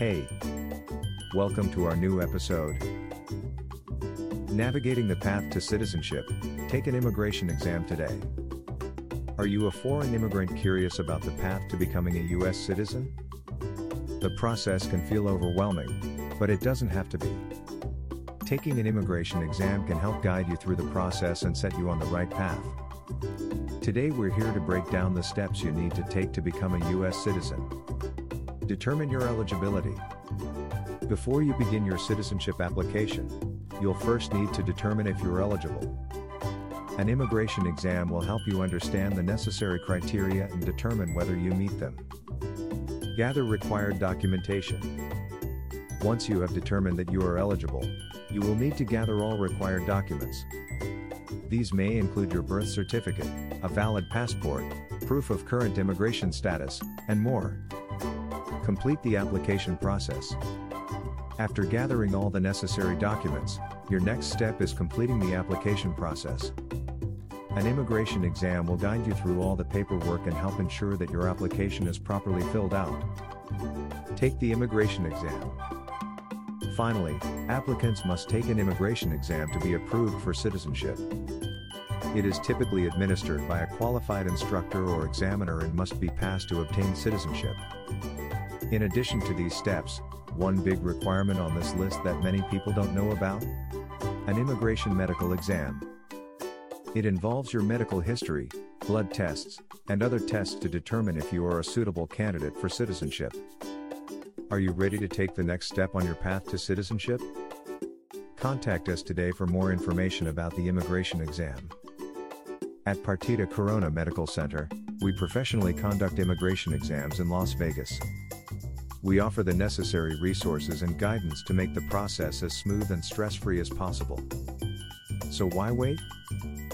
Hey! Welcome to our new episode. Navigating the path to citizenship, take an immigration exam today. Are you a foreign immigrant curious about the path to becoming a U.S. citizen? The process can feel overwhelming, but it doesn't have to be. Taking an immigration exam can help guide you through the process and set you on the right path. Today we're here to break down the steps you need to take to become a U.S. citizen. Determine your eligibility. Before you begin your citizenship application, you'll first need to determine if you're eligible. An immigration exam will help you understand the necessary criteria and determine whether you meet them. Gather required documentation. Once you have determined that you are eligible, you will need to gather all required documents. These may include your birth certificate, a valid passport, proof of current immigration status, and more. Complete the application process. After gathering all the necessary documents, your next step is completing the application process. An immigration exam will guide you through all the paperwork and help ensure that your application is properly filled out. Take the immigration exam. Finally, applicants must take an immigration exam to be approved for citizenship. It is typically administered by a qualified instructor or examiner and must be passed to obtain citizenship. In addition to these steps, one big requirement on this list that many people don't know about? An immigration medical exam. It involves your medical history, blood tests, and other tests to determine if you are a suitable candidate for citizenship. Are you ready to take the next step on your path to citizenship? Contact us today for more information about the immigration exam. At Partida Corona Medical Center, we professionally conduct immigration exams in Las Vegas. We offer the necessary resources and guidance to make the process as smooth and stress free as possible. So why wait?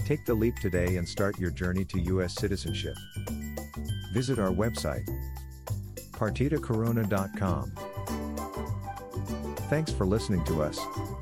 Take the leap today and start your journey to U.S. citizenship. Visit our website, partidacorona.com. Thanks for listening to us.